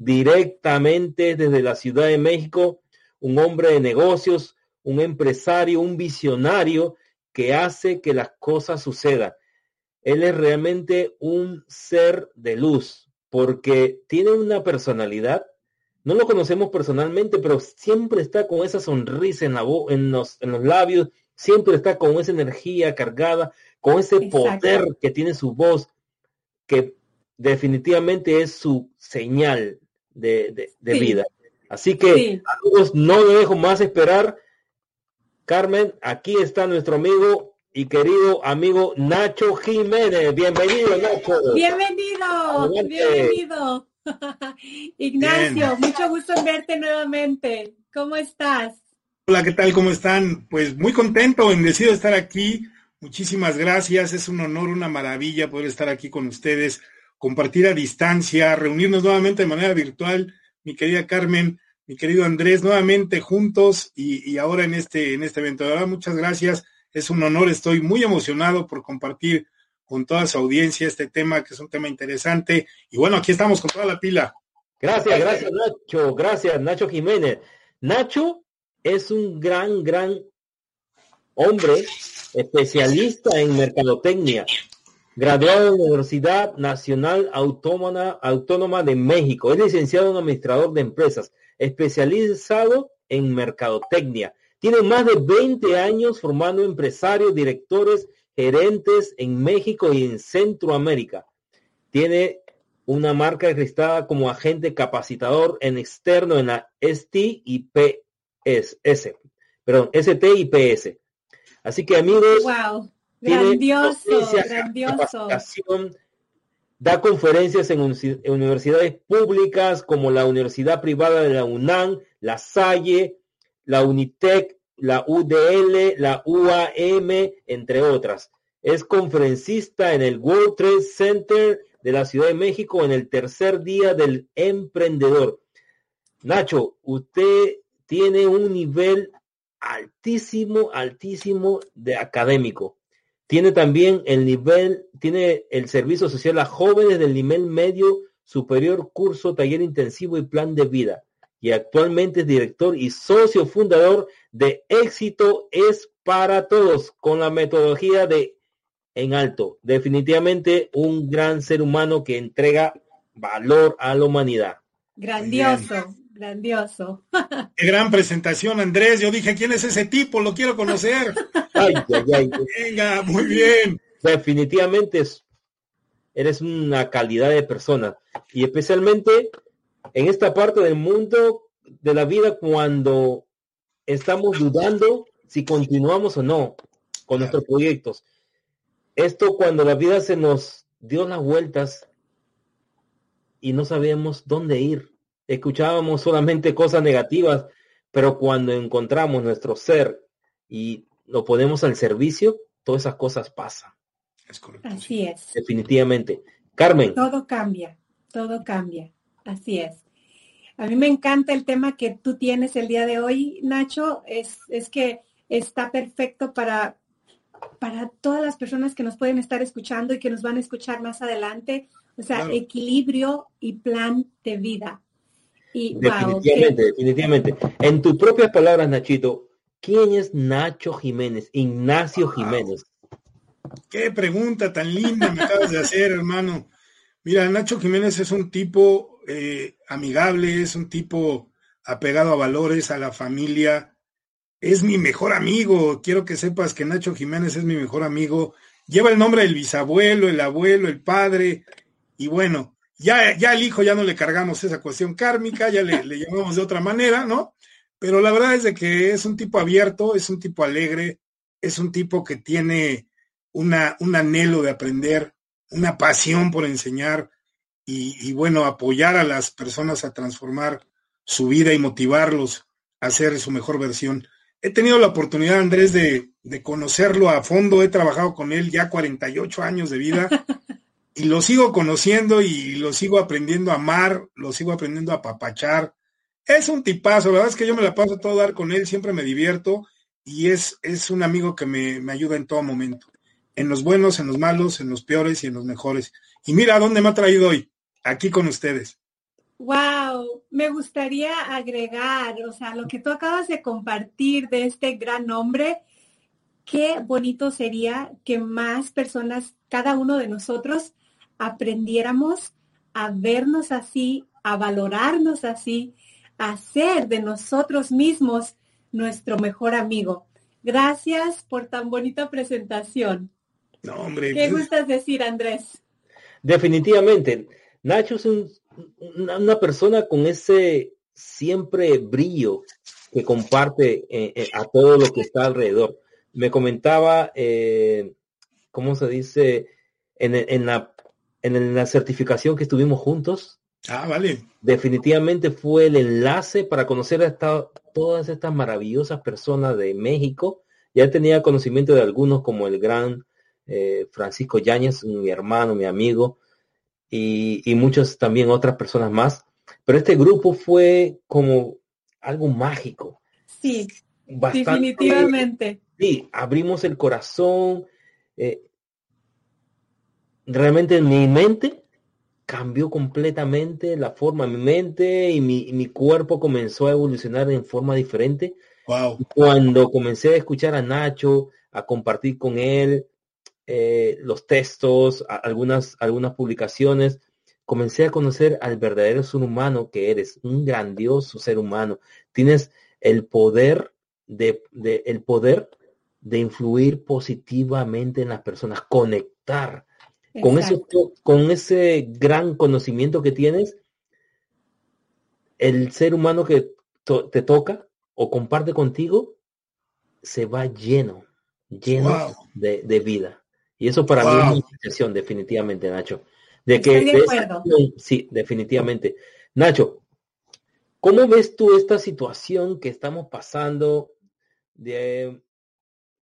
directamente desde la Ciudad de México, un hombre de negocios, un empresario, un visionario que hace que las cosas sucedan. Él es realmente un ser de luz porque tiene una personalidad. No lo conocemos personalmente, pero siempre está con esa sonrisa en, la en, los, en los labios, siempre está con esa energía cargada, con ese poder que tiene su voz, que definitivamente es su señal de, vida. Así que, amigos, no dejo más esperar. Carmen, aquí está nuestro amigo y querido amigo Nacho Jiménez. Bienvenido, Nacho. Bienvenido, bienvenido. Ignacio, mucho gusto en verte nuevamente. ¿Cómo estás? Hola, ¿qué tal? ¿Cómo están? Pues muy contento, bendecido de estar aquí. Muchísimas gracias. Es un honor, una maravilla poder estar aquí con ustedes, compartir a distancia, reunirnos nuevamente de manera virtual. Mi querida Carmen, mi querido Andrés, nuevamente juntos y, ahora en este, en este evento. De verdad, muchas gracias es un honor, estoy muy emocionado por compartir con toda su audiencia este tema, que es un tema interesante. Y bueno, aquí estamos con toda la pila. Gracias, gracias Nacho, gracias Nacho Jiménez. Nacho es un gran, gran hombre especialista en mercadotecnia, graduado en la Universidad Nacional Autónoma, Autónoma de México. Es licenciado en administrador de empresas, especializado en mercadotecnia. Tiene más de 20 años formando empresarios, directores, gerentes en México y en Centroamérica. Tiene una marca registrada como agente capacitador en externo en la ST y PS, perdón, ST y PS. Así que amigos, wow, grandioso, grandioso. Da conferencias en universidades públicas como la Universidad Privada de la UNAM, la Salle, la Unitec, la UDL, la UAM, entre otras. Es conferencista en el World Trade Center de la Ciudad de México en el tercer día del emprendedor. Nacho, usted tiene un nivel altísimo, altísimo de académico. Tiene también el nivel, tiene el servicio social a jóvenes del nivel medio superior, curso, taller intensivo y plan de vida y actualmente es director y socio fundador de Éxito es para Todos con la metodología de En Alto. Definitivamente un gran ser humano que entrega valor a la humanidad. Grandioso, grandioso. Qué gran presentación, Andrés. Yo dije, ¿quién es ese tipo? Lo quiero conocer. ay, ay, ay. Venga, muy bien. Definitivamente eres una calidad de persona y especialmente en esta parte del mundo de la vida cuando estamos dudando si continuamos o no con nuestros proyectos. Esto cuando la vida se nos dio las vueltas y no sabíamos dónde ir. Escuchábamos solamente cosas negativas, pero cuando encontramos nuestro ser y lo ponemos al servicio, todas esas cosas pasan. Así es. Definitivamente. Carmen. Todo cambia, todo cambia. Así es. A mí me encanta el tema que tú tienes el día de hoy, Nacho. Es, es que está perfecto para, para todas las personas que nos pueden estar escuchando y que nos van a escuchar más adelante. O sea, equilibrio y plan de vida. Y, definitivamente, definitivamente. En tus propias palabras, Nachito, ¿quién es Nacho Jiménez? Ignacio Jiménez. Qué pregunta tan linda me acabas de hacer, hermano. Mira, Nacho Jiménez es un tipo eh, amigable, es un tipo apegado a valores, a la familia. Es mi mejor amigo. Quiero que sepas que Nacho Jiménez es mi mejor amigo. Lleva el nombre del bisabuelo, el abuelo, el padre. Y bueno, ya, ya al hijo ya no le cargamos esa cuestión kármica, ya le, llamamos de otra manera, ¿no? Pero la verdad es de que es un tipo abierto, es un tipo alegre, es un tipo que tiene una, un anhelo de aprender, una pasión por enseñar y, bueno, apoyar a las personas a transformar su vida y motivarlos a hacer su mejor versión. He tenido la oportunidad, Andrés, de, de conocerlo a fondo. He trabajado con él ya 48 años de vida y lo sigo conociendo y lo sigo aprendiendo a amar, lo sigo aprendiendo a papachar. Es un tipazo, la verdad es que yo me la paso todo dar con él, siempre me divierto y es, es un amigo que me, me ayuda en todo momento en los buenos, en los malos, en los peores y en los mejores. Y mira dónde me ha traído hoy, aquí con ustedes. Wow, me gustaría agregar, o sea, lo que tú acabas de compartir de este gran hombre, qué bonito sería que más personas, cada uno de nosotros, aprendiéramos a vernos así, a valorarnos así, a ser de nosotros mismos nuestro mejor amigo. Gracias por tan bonita presentación. No, hombre. ¿Qué pues, gustas decir, Andrés? Definitivamente, Nacho es un- una, una persona con ese siempre brillo que comparte eh, eh, a todo lo que está alrededor. Me comentaba, eh, ¿cómo se dice? En, en la, en la certificación que estuvimos juntos, Ah, vale. definitivamente fue el enlace para conocer a esta- todas estas maravillosas personas de México. Ya tenía conocimiento de algunos como el gran eh, Francisco Yáñez, mi hermano, mi amigo, y, y muchas también otras personas más. Pero este grupo fue como algo mágico. Sí, Bastante, definitivamente. Sí, abrimos el corazón. eh, realmente en mi mente cambió completamente la forma, mi mente y mi, y mi cuerpo comenzó a evolucionar en forma diferente. Wow. Cuando comencé a escuchar a Nacho, a compartir con él eh, los textos, a- algunas, algunas publicaciones, comencé a conocer al verdadero ser humano que eres, un grandioso ser humano. Tienes el poder de, de- el poder de influir positivamente en las personas, conectar con ese, con ese gran conocimiento que tienes, el ser humano que to- te toca o comparte contigo se va lleno, lleno Wow. de, de vida. Y eso para mí es una inspiración, definitivamente, Nacho. De que Estoy de acuerdo. sí, definitivamente. Nacho, ¿cómo ves tú esta situación que estamos pasando de